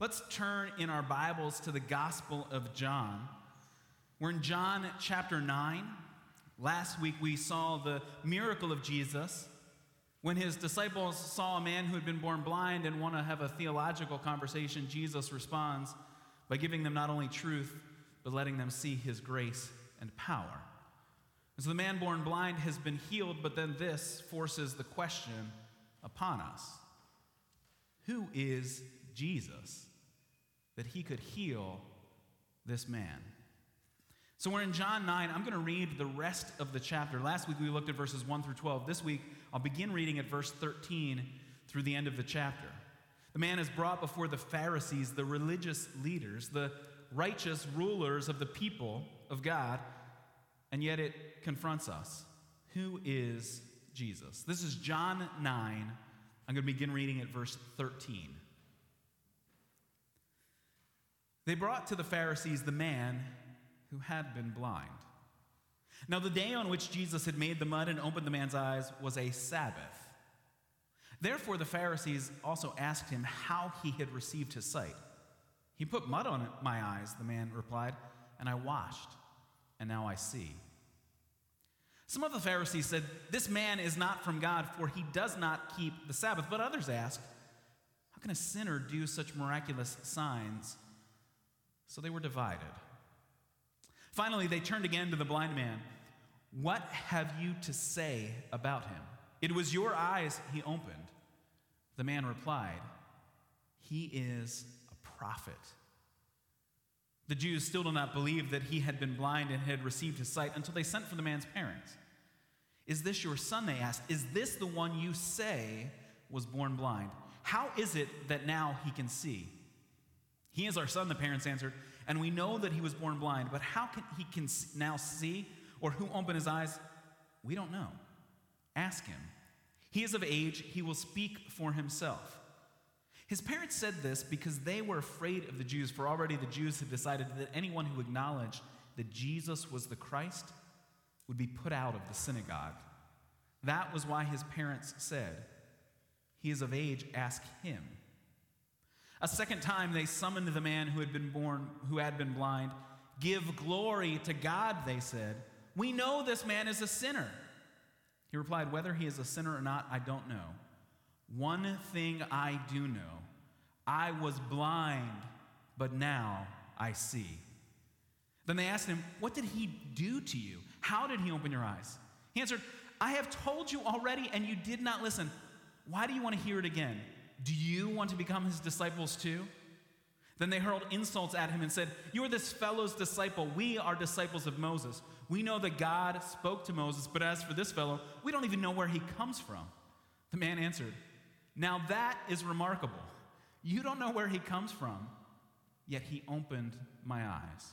Let's turn in our Bibles to the Gospel of John. We're in John chapter 9. Last week we saw the miracle of Jesus when his disciples saw a man who had been born blind and want to have a theological conversation. Jesus responds by giving them not only truth, but letting them see his grace and power. And so the man born blind has been healed, but then this forces the question upon us Who is Jesus? That he could heal this man. So we're in John 9. I'm going to read the rest of the chapter. Last week we looked at verses 1 through 12. This week I'll begin reading at verse 13 through the end of the chapter. The man is brought before the Pharisees, the religious leaders, the righteous rulers of the people of God, and yet it confronts us. Who is Jesus? This is John 9. I'm going to begin reading at verse 13. They brought to the Pharisees the man who had been blind. Now, the day on which Jesus had made the mud and opened the man's eyes was a Sabbath. Therefore, the Pharisees also asked him how he had received his sight. He put mud on my eyes, the man replied, and I washed, and now I see. Some of the Pharisees said, This man is not from God, for he does not keep the Sabbath. But others asked, How can a sinner do such miraculous signs? So they were divided. Finally, they turned again to the blind man. What have you to say about him? It was your eyes he opened. The man replied, He is a prophet. The Jews still do not believe that he had been blind and had received his sight until they sent for the man's parents. Is this your son? They asked. Is this the one you say was born blind? How is it that now he can see? He is our son, the parents answered, and we know that he was born blind, but how can he can now see or who opened his eyes? We don't know. Ask him. He is of age, he will speak for himself. His parents said this because they were afraid of the Jews, for already the Jews had decided that anyone who acknowledged that Jesus was the Christ would be put out of the synagogue. That was why his parents said, He is of age, ask him. A second time they summoned the man who had been born, who had been blind. Give glory to God, they said. We know this man is a sinner. He replied, Whether he is a sinner or not, I don't know. One thing I do know I was blind, but now I see. Then they asked him, What did he do to you? How did he open your eyes? He answered, I have told you already, and you did not listen. Why do you want to hear it again? Do you want to become his disciples too? Then they hurled insults at him and said, You are this fellow's disciple. We are disciples of Moses. We know that God spoke to Moses, but as for this fellow, we don't even know where he comes from. The man answered, Now that is remarkable. You don't know where he comes from, yet he opened my eyes.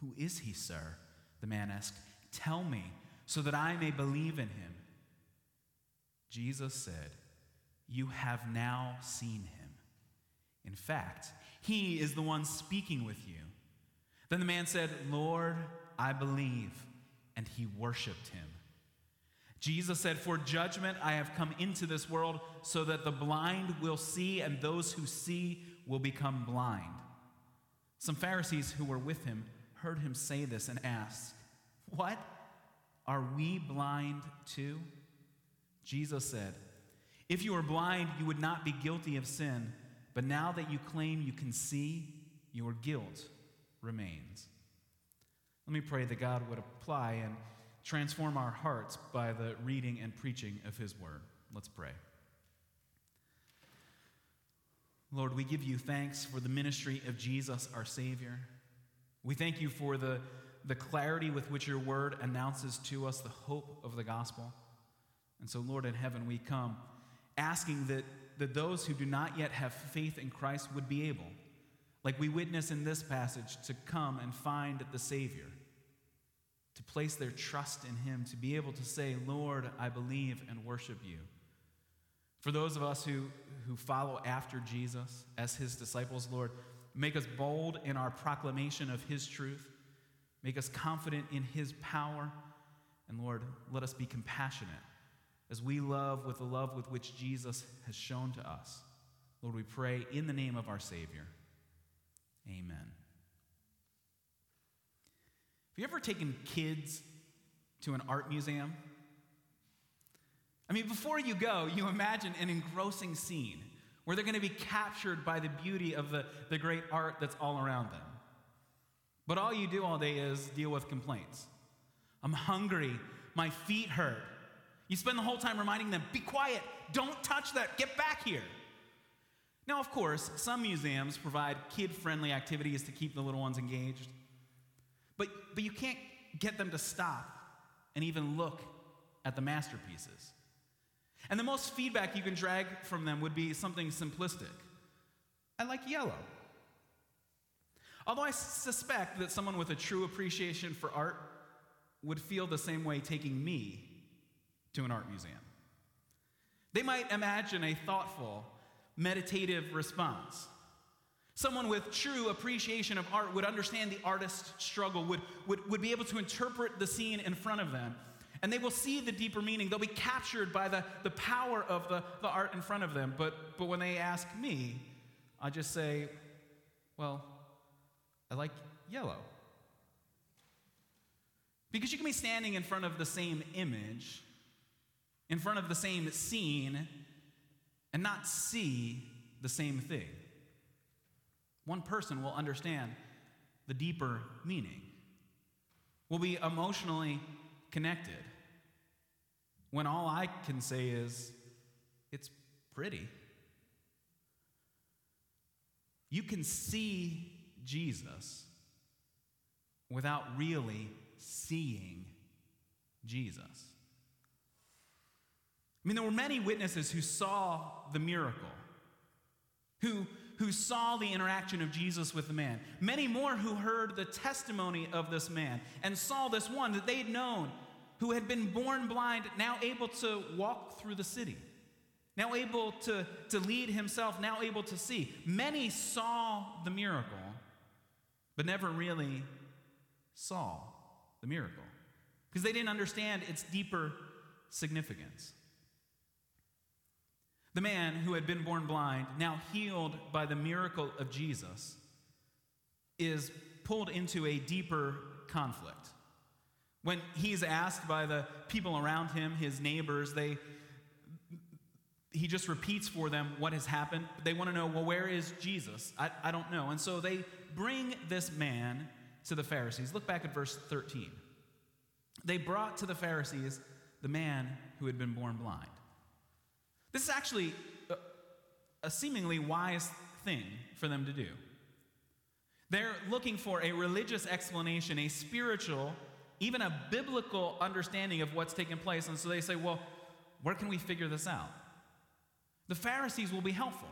Who is he, sir? The man asked. Tell me, so that I may believe in him. Jesus said, You have now seen him. In fact, he is the one speaking with you. Then the man said, Lord, I believe. And he worshiped him. Jesus said, For judgment I have come into this world so that the blind will see and those who see will become blind. Some Pharisees who were with him heard him say this and asked, What? Are we blind too? Jesus said, If you were blind, you would not be guilty of sin, but now that you claim you can see, your guilt remains. Let me pray that God would apply and transform our hearts by the reading and preaching of His word. Let's pray. Lord, we give you thanks for the ministry of Jesus, our Savior. We thank you for the, the clarity with which your word announces to us the hope of the gospel. And so, Lord in heaven, we come asking that that those who do not yet have faith in Christ would be able, like we witness in this passage, to come and find the Savior, to place their trust in Him, to be able to say, Lord, I believe and worship you. For those of us who, who follow after Jesus as His disciples, Lord, make us bold in our proclamation of His truth, make us confident in His power, and Lord, let us be compassionate as we love with the love with which Jesus has shown to us. Lord, we pray in the name of our Savior. Amen. Have you ever taken kids to an art museum? I mean, before you go, you imagine an engrossing scene where they're going to be captured by the beauty of the, the great art that's all around them. But all you do all day is deal with complaints. I'm hungry. My feet hurt. You spend the whole time reminding them, be quiet, don't touch that, get back here. Now, of course, some museums provide kid friendly activities to keep the little ones engaged, but, but you can't get them to stop and even look at the masterpieces. And the most feedback you can drag from them would be something simplistic. I like yellow. Although I suspect that someone with a true appreciation for art would feel the same way taking me to an art museum. They might imagine a thoughtful, meditative response. Someone with true appreciation of art would understand the artist's struggle, would, would, would be able to interpret the scene in front of them, and they will see the deeper meaning. They'll be captured by the, the power of the, the art in front of them. But, but when they ask me, I just say, well, I like yellow. Because you can be standing in front of the same image in front of the same scene and not see the same thing. One person will understand the deeper meaning, will be emotionally connected, when all I can say is, it's pretty. You can see Jesus without really seeing Jesus. I mean, there were many witnesses who saw the miracle, who, who saw the interaction of Jesus with the man. Many more who heard the testimony of this man and saw this one that they'd known, who had been born blind, now able to walk through the city, now able to, to lead himself, now able to see. Many saw the miracle, but never really saw the miracle because they didn't understand its deeper significance. The man who had been born blind, now healed by the miracle of Jesus, is pulled into a deeper conflict. When he's asked by the people around him, his neighbors, they he just repeats for them what has happened. They want to know, well, where is Jesus? I, I don't know. And so they bring this man to the Pharisees. Look back at verse 13. They brought to the Pharisees the man who had been born blind. This is actually a, a seemingly wise thing for them to do. They're looking for a religious explanation, a spiritual, even a biblical understanding of what's taking place. And so they say, well, where can we figure this out? The Pharisees will be helpful.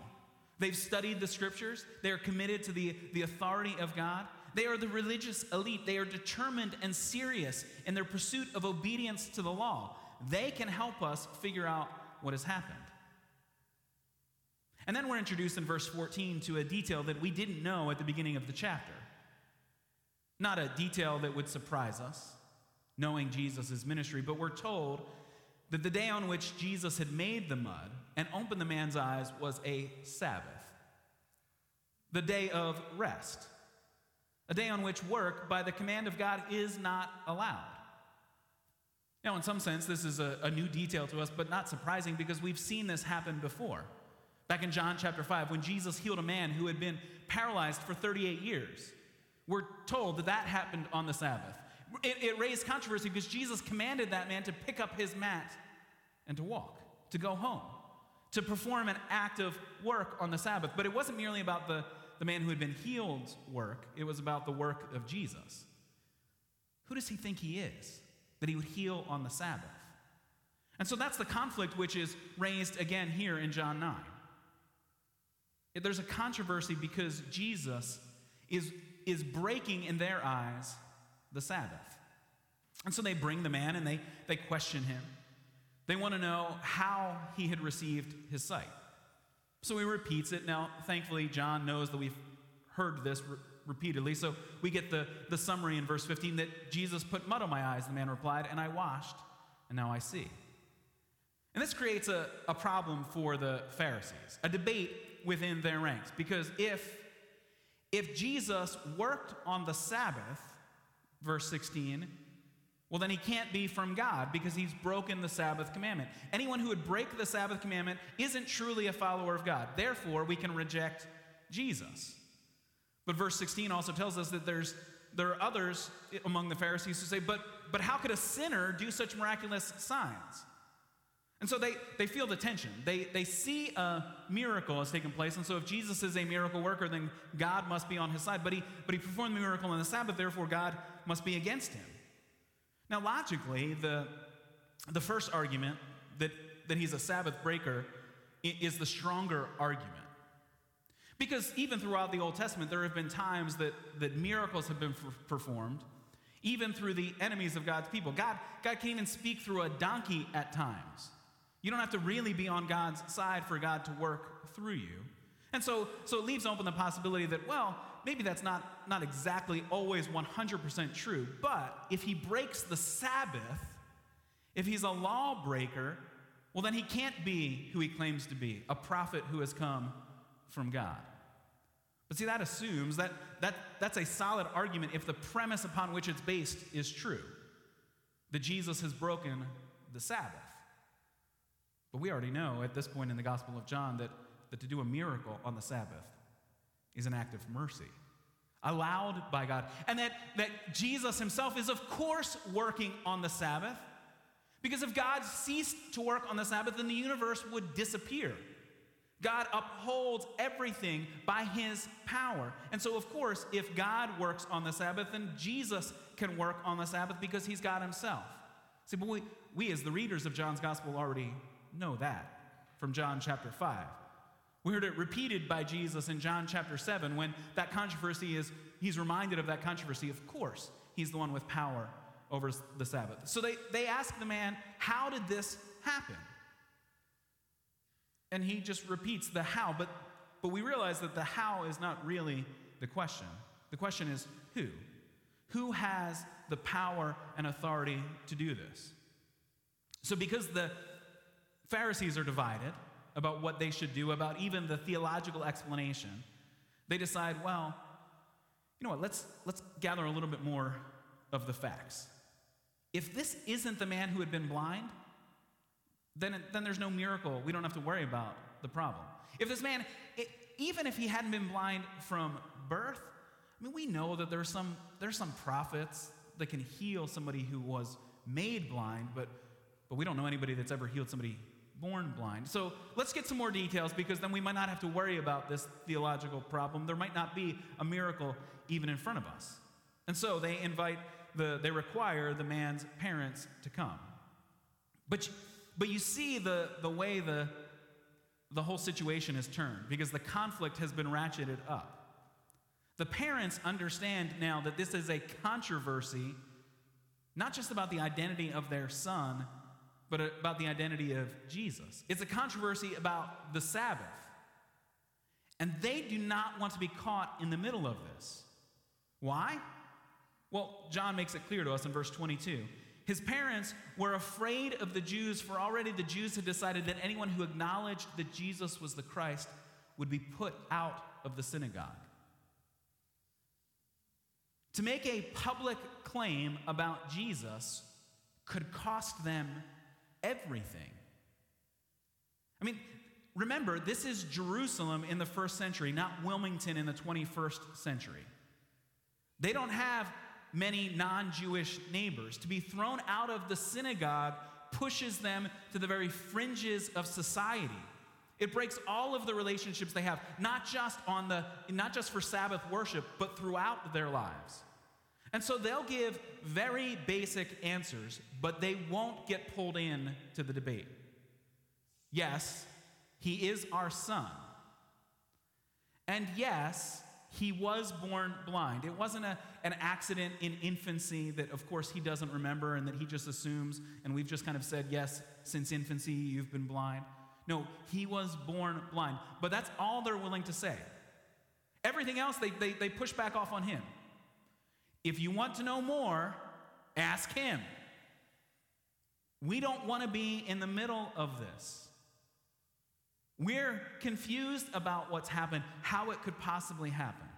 They've studied the scriptures, they're committed to the, the authority of God. They are the religious elite. They are determined and serious in their pursuit of obedience to the law. They can help us figure out what has happened. And then we're introduced in verse 14 to a detail that we didn't know at the beginning of the chapter. Not a detail that would surprise us, knowing Jesus' ministry, but we're told that the day on which Jesus had made the mud and opened the man's eyes was a Sabbath, the day of rest, a day on which work, by the command of God, is not allowed. Now, in some sense, this is a, a new detail to us, but not surprising because we've seen this happen before. Back in John chapter 5, when Jesus healed a man who had been paralyzed for 38 years, we're told that that happened on the Sabbath. It, it, raised controversy because Jesus commanded that man to pick up his mat and to walk, to go home, to perform an act of work on the Sabbath. But it wasn't merely about the, the man who had been healed's work, it was about the work of Jesus. Who does he think he is that he would heal on the Sabbath? And so that's the conflict which is raised again here in John 9. There's a controversy because Jesus is, is breaking in their eyes the Sabbath. And so they bring the man and they, they question him. They want to know how he had received his sight. So he repeats it. Now, thankfully, John knows that we've heard this re- repeatedly. So we get the, the summary in verse 15 that Jesus put mud on my eyes, the man replied, and I washed, and now I see. And this creates a, a problem for the Pharisees, a debate within their ranks. Because if, if Jesus worked on the Sabbath, verse 16, well, then he can't be from God because he's broken the Sabbath commandment. Anyone who would break the Sabbath commandment isn't truly a follower of God. Therefore, we can reject Jesus. But verse 16 also tells us that there's, there are others among the Pharisees who say, but, but how could a sinner do such miraculous signs? And so they, they feel the tension. They, they see a miracle has taken place. And so if Jesus is a miracle worker, then God must be on his side. But he, but he performed the miracle on the Sabbath, therefore God must be against him. Now, logically, the, the first argument that, that he's a Sabbath breaker is the stronger argument. Because even throughout the Old Testament, there have been times that, that miracles have been performed, even through the enemies of God's people. God, God can even speak through a donkey at times. You don't have to really be on God's side for God to work through you. And so, so it leaves open the possibility that, well, maybe that's not, not exactly always 100% true, but if he breaks the Sabbath, if he's a lawbreaker, well, then he can't be who he claims to be a prophet who has come from God. But see, that assumes that, that that's a solid argument if the premise upon which it's based is true that Jesus has broken the Sabbath. But we already know at this point in the Gospel of John that, that to do a miracle on the Sabbath is an act of mercy allowed by God. And that, that Jesus himself is, of course, working on the Sabbath. Because if God ceased to work on the Sabbath, then the universe would disappear. God upholds everything by his power. And so, of course, if God works on the Sabbath, then Jesus can work on the Sabbath because he's God himself. See, but we, we as the readers of John's gospel already know that from John chapter 5. We heard it repeated by Jesus in John chapter 7 when that controversy is, he's reminded of that controversy. Of course, he's the one with power over the Sabbath. So they, they ask the man, How did this happen? And he just repeats the how, but, but we realize that the how is not really the question. The question is who? Who has the power and authority to do this? So, because the Pharisees are divided about what they should do, about even the theological explanation, they decide, well, you know what, let's, let's gather a little bit more of the facts. If this isn't the man who had been blind, then, then there's no miracle. We don't have to worry about the problem. If this man, it, even if he hadn't been blind from birth, I mean, we know that there's some, there's some prophets that can heal somebody who was made blind, but, but we don't know anybody that's ever healed somebody born blind. So let's get some more details because then we might not have to worry about this theological problem. There might not be a miracle even in front of us. And so they invite the, they require the man's parents to come. But but you see the, the way the, the whole situation is turned because the conflict has been ratcheted up. The parents understand now that this is a controversy, not just about the identity of their son, but about the identity of Jesus. It's a controversy about the Sabbath. And they do not want to be caught in the middle of this. Why? Well, John makes it clear to us in verse 22. His parents were afraid of the Jews, for already the Jews had decided that anyone who acknowledged that Jesus was the Christ would be put out of the synagogue. To make a public claim about Jesus could cost them everything. I mean, remember, this is Jerusalem in the first century, not Wilmington in the 21st century. They don't have many non Jewish neighbors. To be thrown out of the synagogue pushes them to the very fringes of society. It breaks all of the relationships they have, not just on the not just for Sabbath worship, but throughout their lives. And so they'll give very basic answers, but they won't get pulled in to the debate. Yes, he is our son. And yes, he was born blind. It wasn't a, an accident in infancy that, of course, he doesn't remember and that he just assumes, and we've just kind of said, yes, since infancy, you've been blind. No, he was born blind. But that's all they're willing to say. Everything else, they, they, they push back off on him. If you want to know more, ask him. We don't want to be in the middle of this. We're confused about what's happened, how it could possibly happen.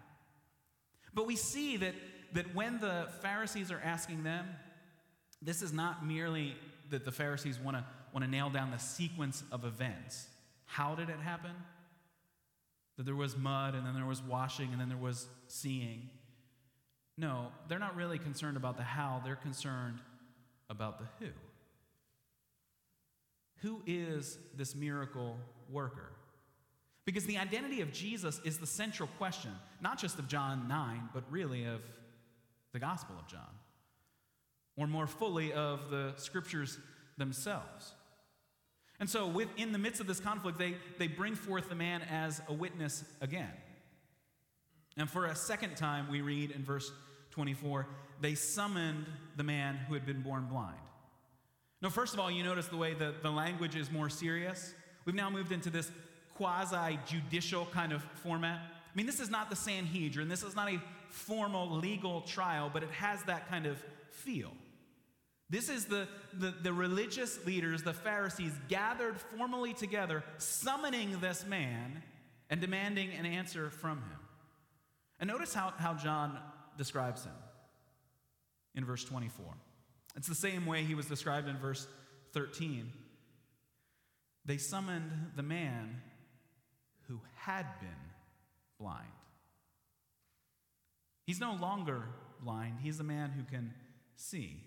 But we see that, that when the Pharisees are asking them, this is not merely that the Pharisees want to want to nail down the sequence of events. How did it happen? That there was mud, and then there was washing, and then there was seeing. No, they're not really concerned about the how, they're concerned about the who. Who is this miracle worker? Because the identity of Jesus is the central question, not just of John 9, but really of the Gospel of John, or more fully of the scriptures themselves. And so, within the midst of this conflict, they, they bring forth the man as a witness again. And for a second time, we read in verse 24, they summoned the man who had been born blind. Now, first of all, you notice the way the, the language is more serious. We've now moved into this quasi judicial kind of format. I mean, this is not the Sanhedrin, this is not a formal legal trial, but it has that kind of feel. This is the, the, the, religious leaders, the Pharisees, gathered formally together, summoning this man and demanding an answer from him. And notice how, how John describes him in verse 24. It's the same way he was described in verse 13. They summoned the man who had been blind. He's no longer blind, he's a man who can see.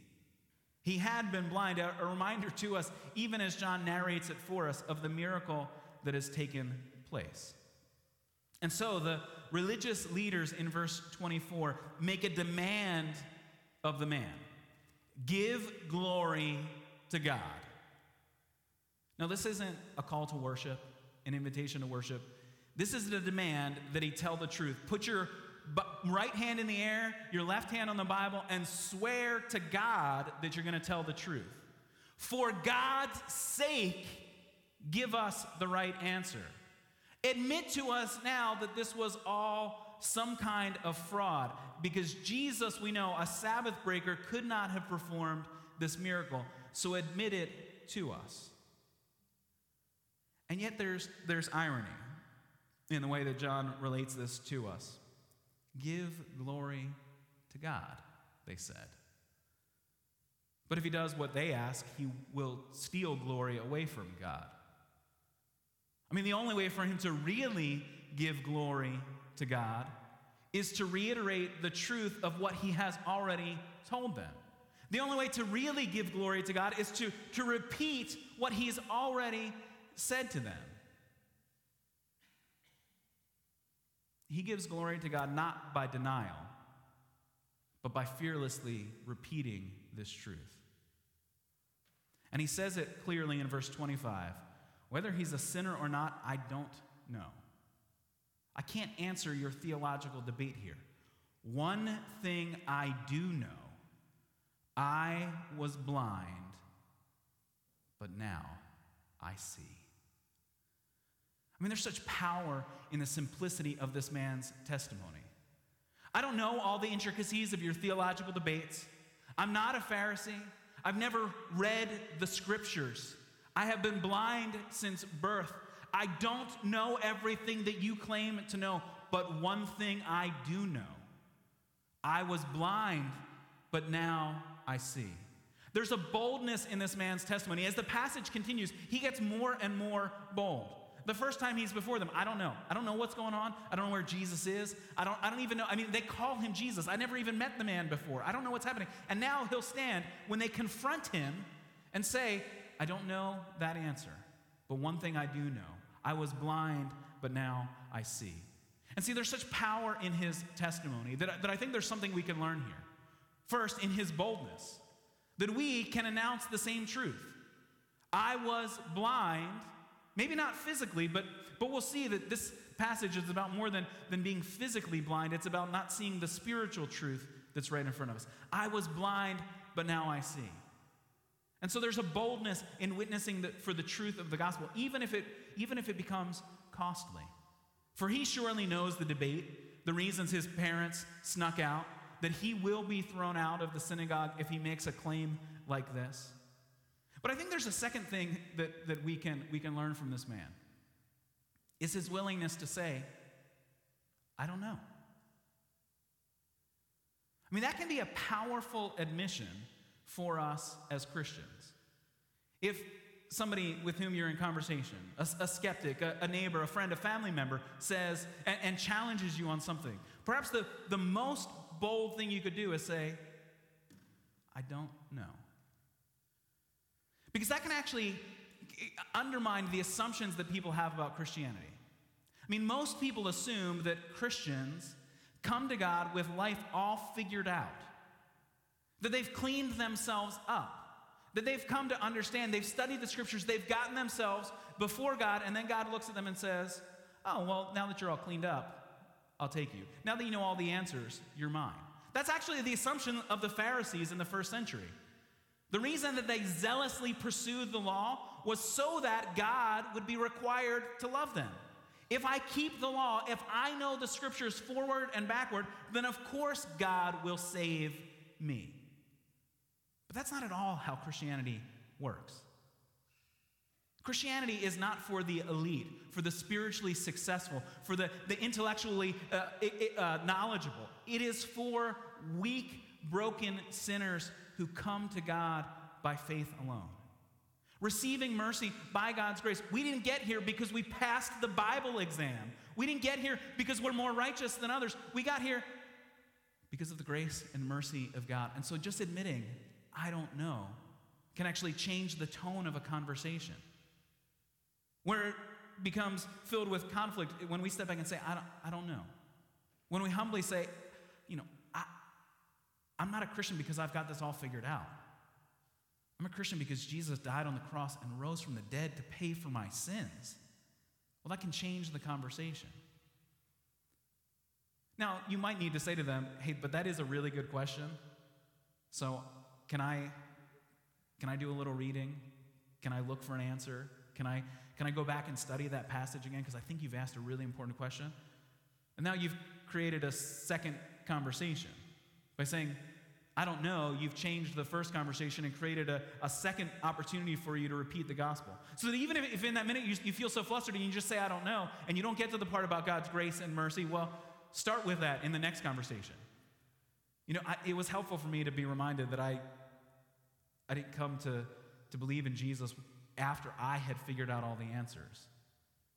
He had been blind, a, a reminder to us, even as John narrates it for us, of the miracle that has taken place. And so the religious leaders in verse 24 make a demand of the man give glory to God. Now, this isn't a call to worship, an invitation to worship. This is the demand that he tell the truth. Put your right hand in the air, your left hand on the Bible, and swear to God that you're going to tell the truth. For God's sake, give us the right answer. Admit to us now that this was all some kind of fraud, because Jesus, we know, a Sabbath breaker, could not have performed this miracle. So admit it to us. And yet there's, there's irony in the way that John relates this to us. Give glory to God, they said. But if he does what they ask, he will steal glory away from God. I mean, the only way for him to really give glory to God is to reiterate the truth of what he has already told them. The only way to really give glory to God is to, to repeat what he's already said to them. He gives glory to God not by denial, but by fearlessly repeating this truth. And he says it clearly in verse 25 whether he's a sinner or not, I don't know. I can't answer your theological debate here. One thing I do know I was blind, but now I see. I mean, there's such power in the simplicity of this man's testimony. I don't know all the intricacies of your theological debates. I'm not a Pharisee. I've never read the scriptures. I have been blind since birth. I don't know everything that you claim to know, but one thing I do know I was blind, but now I see. There's a boldness in this man's testimony. As the passage continues, he gets more and more bold. The first time he's before them, I don't know. I don't know what's going on. I don't know where Jesus is. I don't, I don't even know. I mean, they call him Jesus. I never even met the man before. I don't know what's happening. And now he'll stand when they confront him and say, I don't know that answer. But one thing I do know I was blind, but now I see. And see, there's such power in his testimony that, that I think there's something we can learn here. First, in his boldness, that we can announce the same truth. I was blind, Maybe not physically, but, but we'll see that this, passage is about more than, than being physically blind, it's about not seeing the spiritual truth that's right in front of us. I was blind, but now I see. And so there's a boldness in witnessing the, for the truth of the gospel, even if, it, even if it becomes costly. For he surely knows the debate, the reasons his parents snuck out, that he will be thrown out of the synagogue if he makes a claim like this. But I think there's a second thing that, that we, can, we can learn from this man is his willingness to say, I don't know. I mean, that can be a powerful admission for us as Christians. If somebody with whom you're in conversation, a, a skeptic, a, a, neighbor, a friend, a family member, says and, and challenges you on something, perhaps the, the most bold thing you could do is say, I don't know. Because that can actually eh, undermine the assumptions that people have about Christianity. I mean, most people assume that Christians come to God with life all figured out, that they've cleaned themselves up, that they've come to understand, they've studied the scriptures, they've gotten themselves before God, and then God looks at them and says, Oh, well, now that you're all cleaned up, I'll take you. Now that you know all the answers, you're mine. That's actually the assumption of the Pharisees in the first century. The reason that they zealously pursued the law was so that God would be required to love them. If I keep the law, if I know the scriptures forward and backward, then of course God will save me. But that's not at all how Christianity works. Christianity is not for the elite, for the spiritually successful, for the, the intellectually uh, uh, knowledgeable. It is for weak, broken sinners who come to God by faith alone. Receiving mercy by God's grace. We didn't get here because we passed the Bible exam. We didn't get here because we're more righteous than others. We got here because of the grace and mercy of God. And so just admitting, I don't know, can actually change the tone of a conversation. Where it becomes filled with conflict when we step back and say, I don't, I don't know. When we humbly say, you know, I'm not a Christian because I've got this all figured out. I'm a Christian because Jesus died on the cross and rose from the dead to pay for my sins. Well, that can change the conversation. Now, you might need to say to them, hey, but that is a really good question. So, can I can I do a little reading? Can I look for an answer? Can I can I go back and study that passage again because I think you've asked a really important question? And now you've created a second conversation by saying, I don't know, you've changed the first conversation and created a, a second opportunity for you to repeat the gospel. So that even if, if in that minute you, you feel so flustered and you just say, I don't know, and you don't get to the part about God's grace and mercy, well, start with that in the next conversation. You know, I, it was helpful for me to be reminded that I, I didn't come to, to believe in Jesus after I had figured out all the answers.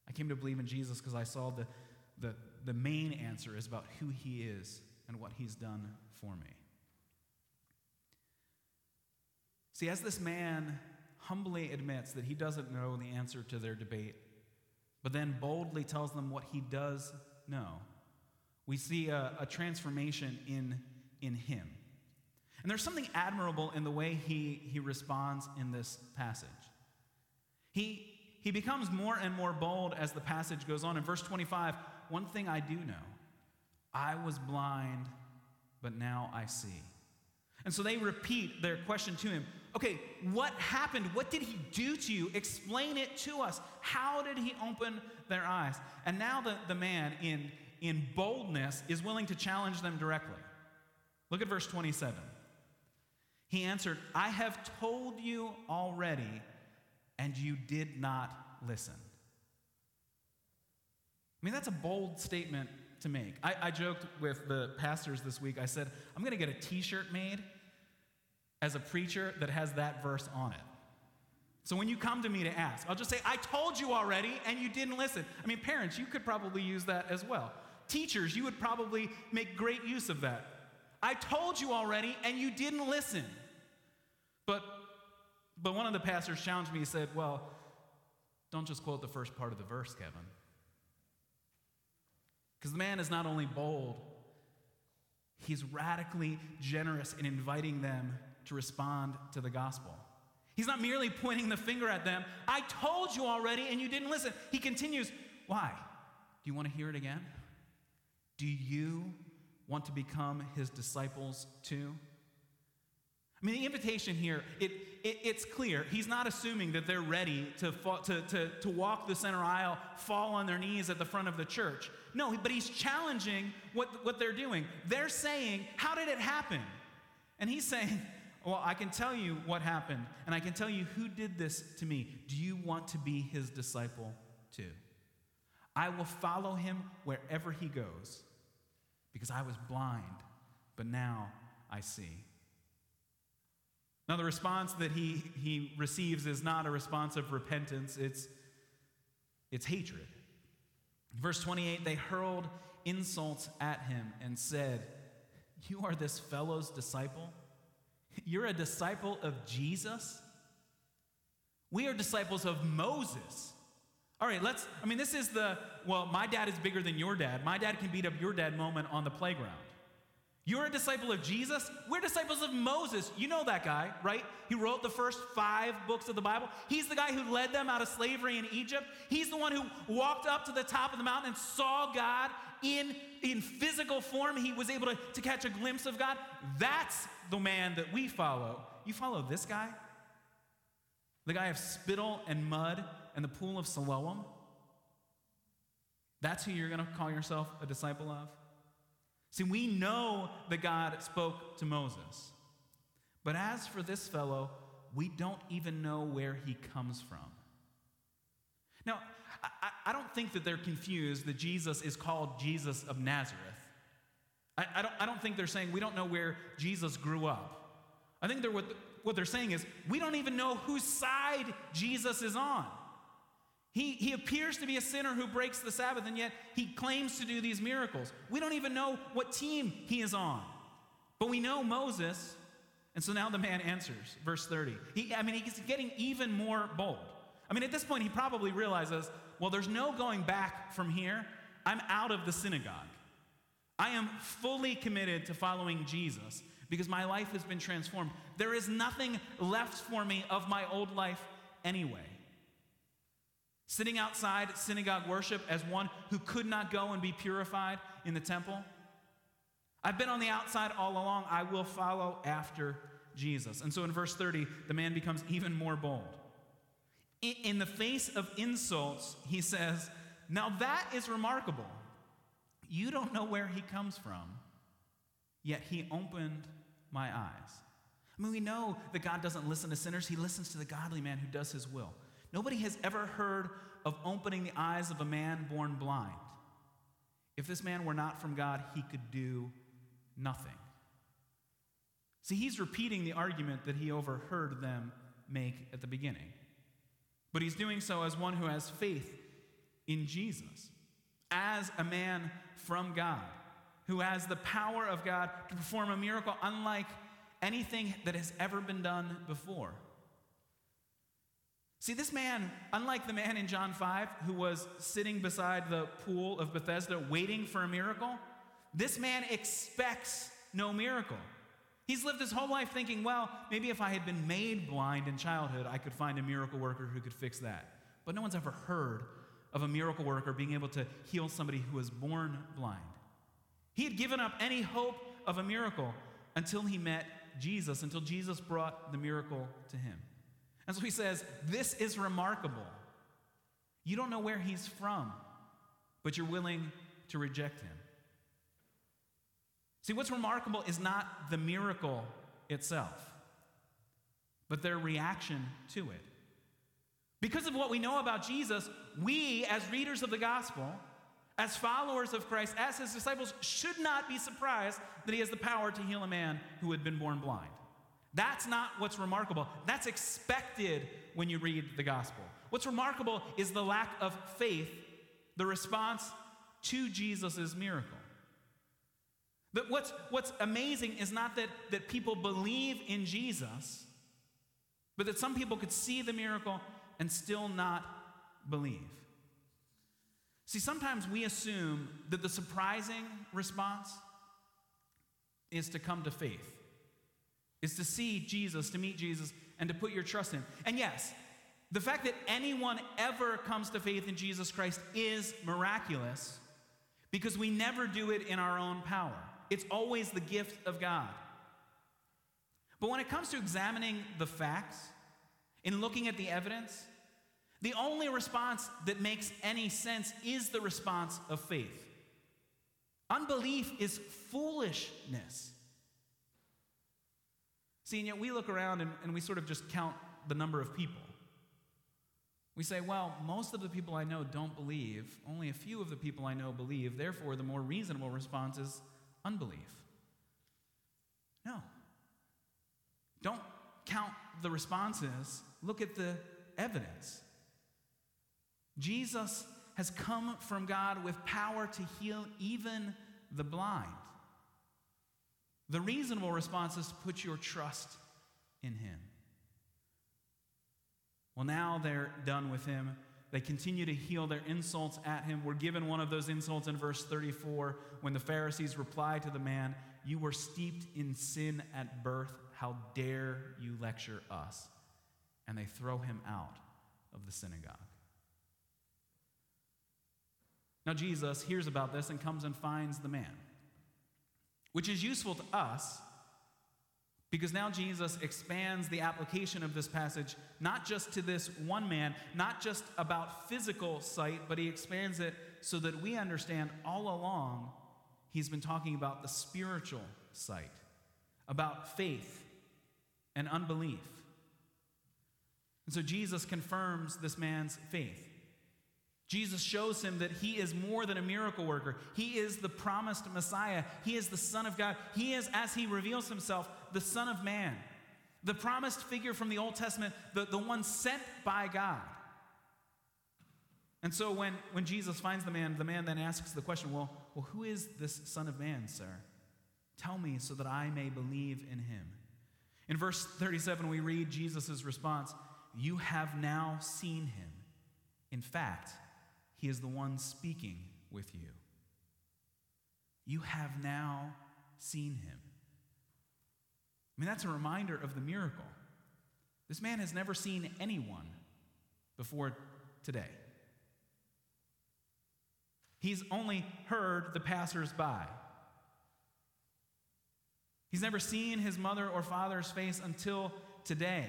I came to believe in Jesus because I saw the, the, the main answer is about who he is and what he's done for me. See, as this man humbly admits that he doesn't know the answer to their debate, but then boldly tells them what he does know, we see a, a transformation in, in him. And there's something admirable in the way he, he responds in this passage. He, he becomes more and more bold as the passage goes on. In verse 25, one thing I do know I was blind, but now I see. And so they repeat their question to him Okay, what happened? What did he do to you? Explain it to us. How did he open their eyes? And now the, the man, in, in boldness, is willing to challenge them directly. Look at verse 27. He answered, I have told you already, and you did not listen. I mean, that's a bold statement to make. I, I joked with the pastors this week. I said, I'm going to get a t shirt made as a preacher that has that verse on it. So when you come to me to ask, I'll just say, I told you already and you didn't listen. I mean, parents, you could probably use that as well. Teachers, you would probably make great use of that. I told you already and you didn't listen. But but one of the pastors challenged me, he said, Well, don't just quote the first part of the verse, Kevin. Because the man is not only bold, he's radically generous in inviting them to respond to the gospel. He's not merely pointing the finger at them. I told you already and you didn't listen. He continues, Why? Do you want to hear it again? Do you want to become his disciples too? I mean, the invitation here, it, it, it's clear. He's not assuming that they're ready to, fall, to, to, to walk the center aisle, fall on their knees at the front of the church. No, but he's challenging what, what they're doing. They're saying, How did it happen? And he's saying, Well, I can tell you what happened, and I can tell you who did this to me. Do you want to be his disciple too? I will follow him wherever he goes because I was blind, but now I see. Now, the response that he, he receives is not a response of repentance, it's, it's hatred. Verse 28 they hurled insults at him and said, You are this fellow's disciple? You're a disciple of Jesus? We are disciples of Moses. All right, let's, I mean, this is the, well, my dad is bigger than your dad. My dad can beat up your dad moment on the playground. You're a disciple of Jesus. We're disciples of Moses. You know that guy, right? He wrote the first five books of the Bible. He's the guy who led them out of slavery in Egypt. He's the one who walked up to the top of the mountain and saw God in, in physical form. He was able to, to catch a glimpse of God. That's the man that we follow. You follow this guy? The guy of spittle and mud and the pool of Siloam? That's who you're going to call yourself a disciple of? See, we know that God spoke to Moses. But as for this fellow, we don't even know where he comes from. Now, I, I don't think that they're confused that Jesus is called Jesus of Nazareth. I, I, don't, I don't think they're saying we don't know where Jesus grew up. I think they're, what, what they're saying is we don't even know whose side Jesus is on. He, he appears to be a sinner who breaks the Sabbath, and yet he claims to do these miracles. We don't even know what team he is on. But we know Moses, and so now the man answers, verse 30. He, I mean, he's getting even more bold. I mean, at this point, he probably realizes, well, there's no going back from here. I'm out of the synagogue. I am fully committed to following Jesus because my life has been transformed. There is nothing left for me of my old life anyway. Sitting outside synagogue worship as one who could not go and be purified in the temple. I've been on the outside all along. I will follow after Jesus. And so in verse 30, the man becomes even more bold. In the face of insults, he says, Now that is remarkable. You don't know where he comes from, yet he opened my eyes. I mean, we know that God doesn't listen to sinners, he listens to the godly man who does his will. Nobody has ever heard of opening the eyes of a man born blind. If this man were not from God, he could do nothing. See, he's repeating the argument that he overheard them make at the beginning. But he's doing so as one who has faith in Jesus, as a man from God, who has the power of God to perform a miracle unlike anything that has ever been done before. See, this man, unlike the man in John 5 who was sitting beside the pool of Bethesda waiting for a miracle, this man expects no miracle. He's lived his whole life thinking, well, maybe if I had been made blind in childhood, I could find a miracle worker who could fix that. But no one's ever heard of a miracle worker being able to heal somebody who was born blind. He had given up any hope of a miracle until he met Jesus, until Jesus brought the miracle to him. And so he says, This is remarkable. You don't know where he's from, but you're willing to reject him. See, what's remarkable is not the miracle itself, but their reaction to it. Because of what we know about Jesus, we, as readers of the gospel, as followers of Christ, as his disciples, should not be surprised that he has the power to heal a man who had been born blind. That's not what's remarkable. That's expected when you read the gospel. What's remarkable is the lack of faith, the response to Jesus' miracle. But what's, what's amazing is not that, that people believe in Jesus, but that some people could see the miracle and still not believe. See, sometimes we assume that the surprising response is to come to faith is to see Jesus, to meet Jesus, and to put your trust in. And yes, The fact that anyone ever comes to faith in Jesus Christ is miraculous because we never do it in our own power. It's always the gift of God. But when it comes to examining the facts, in looking at the evidence, the only response that makes any sense is the response of faith. Unbelief is foolishness. See, and yet we look around and, and we sort of just count the number of people. We say, well, most of the people I know don't believe. Only a few of the people I know believe. Therefore, the more reasonable response is unbelief. No. Don't count the responses, look at the evidence. Jesus has come from God with power to heal even the blind. The reasonable response is to put your trust in Him. Well, now they're done with Him. They continue to heal their insults at Him. We're given one of those insults in verse 34 when the Pharisees reply to the man, You were steeped in sin at birth. How dare you lecture us? And they throw him out of the synagogue. Now, Jesus hears about this and comes and finds the man, which is useful to us because now Jesus expands the application of this passage not just to this one man, not just about physical sight, but he expands it so that we understand all along he's been talking about the spiritual sight, about faith and unbelief. And so Jesus confirms this man's faith. Jesus shows him that he is more than a miracle worker. He is the promised Messiah. He is the Son of God. He is, as he reveals himself, the Son of Man, the promised figure from the Old Testament, the, the one sent by God. And so when, when Jesus finds the man, the man then asks the question well, well, who is this Son of Man, sir? Tell me so that I may believe in him. In verse 37, we read Jesus' response You have now seen him. In fact, he is the one speaking with you. You have now seen him. I mean, that's a reminder of the miracle. This man has never seen anyone before today. He's only heard the passersby. He's never seen his mother or father's face until today.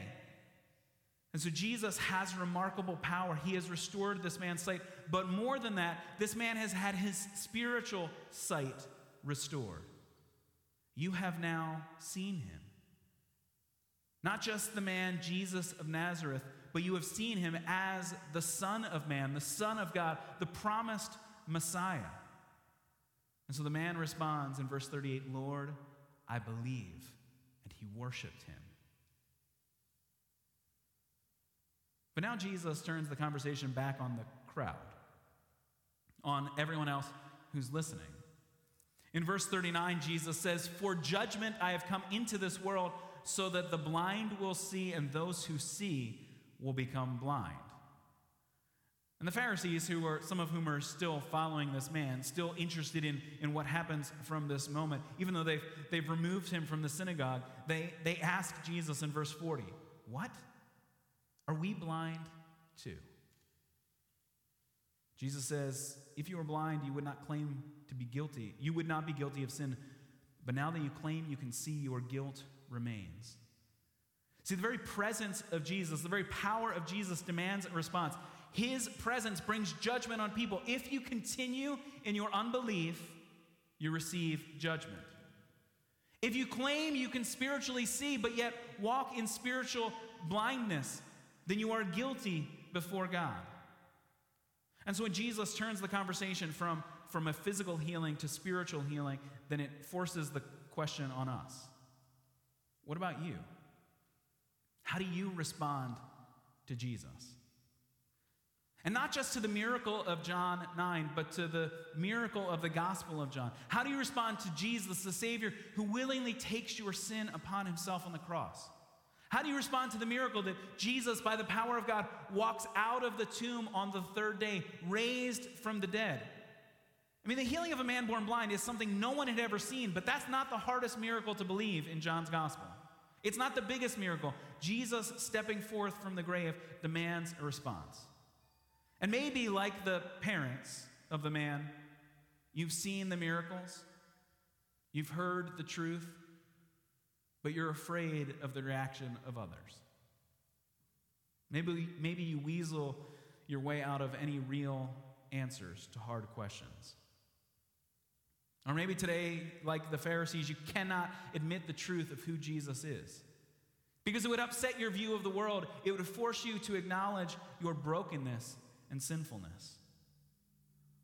And so Jesus has remarkable power. He has restored this man's sight. But more than that, this man has had his spiritual sight restored. You have now seen him. Not just the man, Jesus of Nazareth, but you have seen him as the Son of Man, the Son of God, the promised Messiah. And so the man responds in verse 38 Lord, I believe. And he worshiped him. But now Jesus turns the conversation back on the crowd, on everyone else who's listening. In verse 39, Jesus says, For judgment I have come into this world so that the blind will see and those who see will become blind. And the Pharisees, who are some of whom are still following this man, still interested in, in what happens from this moment, even though they've, they've removed him from the synagogue, they, they ask Jesus in verse 40, What? Are we blind too? Jesus says, If you were blind, you would not claim to be guilty. You would not be guilty of sin. But now that you claim you can see, your guilt remains. See, the very presence of Jesus, the very power of Jesus demands a response. His presence brings judgment on people. If you continue in your unbelief, you receive judgment. If you claim you can spiritually see, but yet walk in spiritual blindness, then you are guilty before God. And so when Jesus turns the conversation from, from a physical healing to spiritual healing, then it forces the question on us What about you? How do you respond to Jesus? And not just to the miracle of John 9, but to the miracle of the Gospel of John. How do you respond to Jesus, the Savior, who willingly takes your sin upon himself on the cross? How do you respond to the miracle that Jesus, by the power of God, walks out of the tomb on the third day, raised from the dead? I mean, the healing of a man born blind is something no one had ever seen, but that's not the hardest miracle to believe in John's Gospel. It's not the biggest miracle. Jesus stepping forth from the grave demands a response. And maybe, like the parents of the man, you've seen the miracles, you've heard the truth, but you're afraid of the reaction of others. Maybe, maybe you weasel your way out of any real answers to hard questions. Or maybe today, like the Pharisees, you cannot admit the truth of who Jesus is. Because it would upset your view of the world. It would force you to acknowledge your brokenness and sinfulness.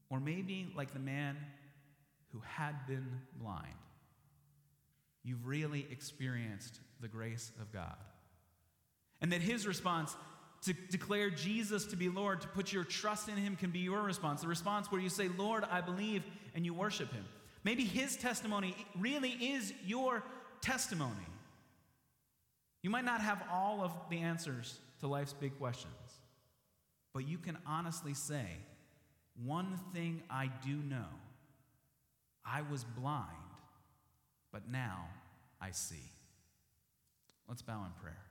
Or maybe, like the man who had been blind, you've really experienced the grace of God. And that his response to declare Jesus to be Lord, to put your trust in him, can be your response. The response where you say, Lord, I believe, and you worship him. Maybe his testimony really is your testimony. You might not have all of the answers to life's big questions, but you can honestly say, one thing I do know I was blind, but now I see. Let's bow in prayer.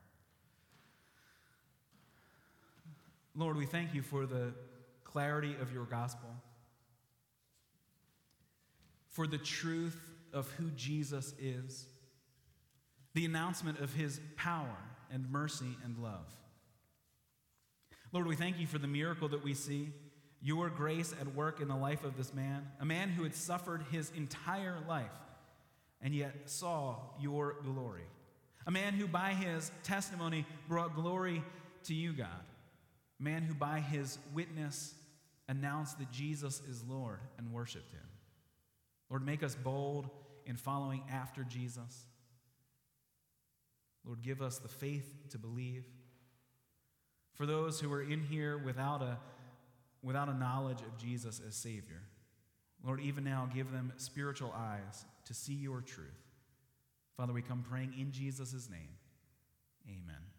Lord, we thank you for the clarity of your gospel, for the truth of who Jesus is, the announcement of his power and mercy and love. Lord, we thank you for the miracle that we see, your grace at work in the life of this man, a man who had suffered his entire life and yet saw your glory. A man who, by his testimony, brought glory to you, God man who by his witness announced that Jesus is Lord and worshiped him. Lord, make us bold in following after Jesus. Lord, give us the faith to believe. For those who are in here without a, without a knowledge of Jesus as Savior, Lord, even now give them spiritual eyes to see your truth. Father, we come praying in Jesus' name. Amen.